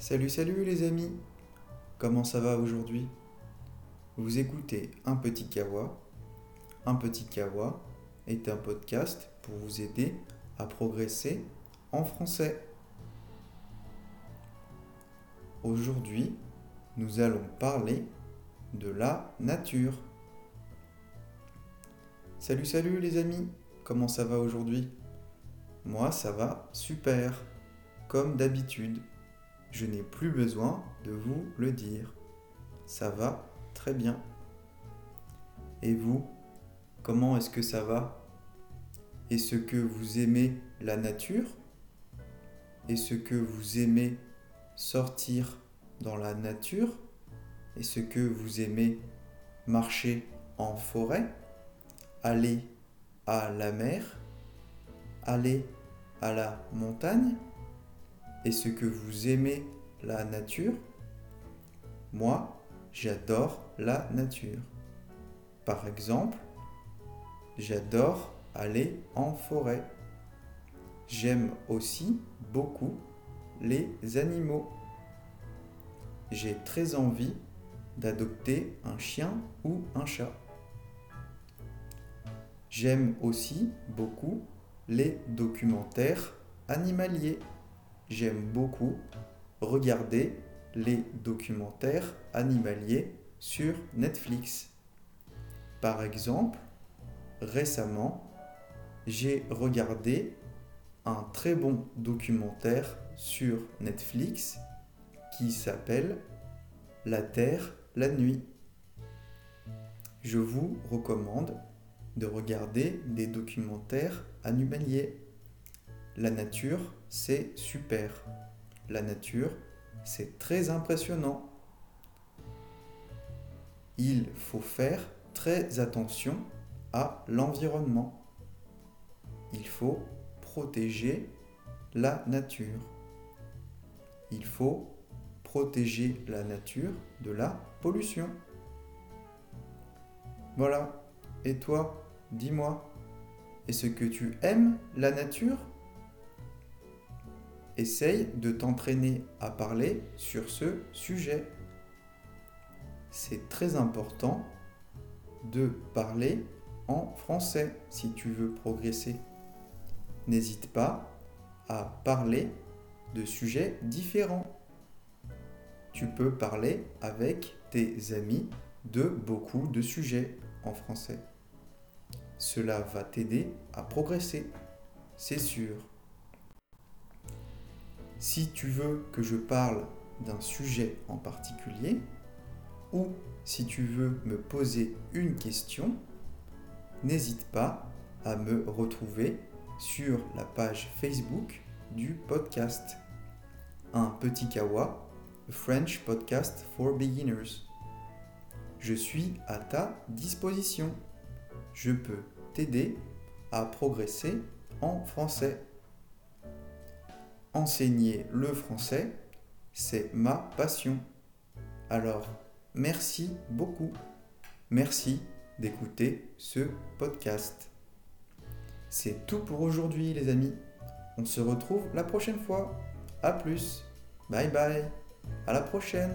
Salut, salut les amis Comment ça va aujourd'hui? Vous écoutez Un Petit Kawa. Un Petit Kawa est un podcast pour vous aider à progresser en français. Aujourd'hui, nous allons parler de la nature. Salut, salut les amis Comment ça va aujourd'hui? Moi, ça va super, comme d'habitude. Je n'ai plus besoin de vous le dire. Ça va très bien. Et vous, comment est-ce que ça va? Est-ce que vous aimez la nature? Est-ce que vous aimez sortir dans la nature? Est-ce que vous aimez marcher en forêt? Aller à la mer? Aller à la montagne? Est-ce que vous aimez la nature Moi, j'adore la nature. Par exemple, j'adore aller en forêt. J'aime aussi beaucoup les animaux. J'ai très envie d'adopter un chien ou un chat. J'aime aussi beaucoup les documentaires animaliers j'aime beaucoup regarder les documentaires animaliers sur Netflix. Par exemple, récemment, j'ai regardé un très bon documentaire sur Netflix qui s'appelle La Terre, la nuit. Je vous recommande de regarder des documentaires animaliers. La nature, c'est super. La nature, c'est très impressionnant. Il faut faire très attention à l'environnement. Il faut protéger la nature. Il faut protéger la nature de la pollution. Voilà. Et toi, dis-moi, est-ce que tu aimes la nature? Essaye de t'entraîner à parler sur ce sujet. C'est très important de parler en français si tu veux progresser. N'hésite pas à parler de sujets différents. Tu peux parler avec tes amis de beaucoup de sujets en français. Cela va t'aider à progresser, c'est sûr. Si tu veux que je parle d'un sujet en particulier, ou si tu veux me poser une question, n'hésite pas à me retrouver sur la page Facebook du podcast. Un petit kawa, French Podcast for Beginners. Je suis à ta disposition. Je peux t'aider à progresser en français enseigner le français, c'est ma passion. Alors, merci beaucoup. Merci d'écouter ce podcast. C'est tout pour aujourd'hui les amis. On se retrouve la prochaine fois. A plus. Bye bye. À la prochaine.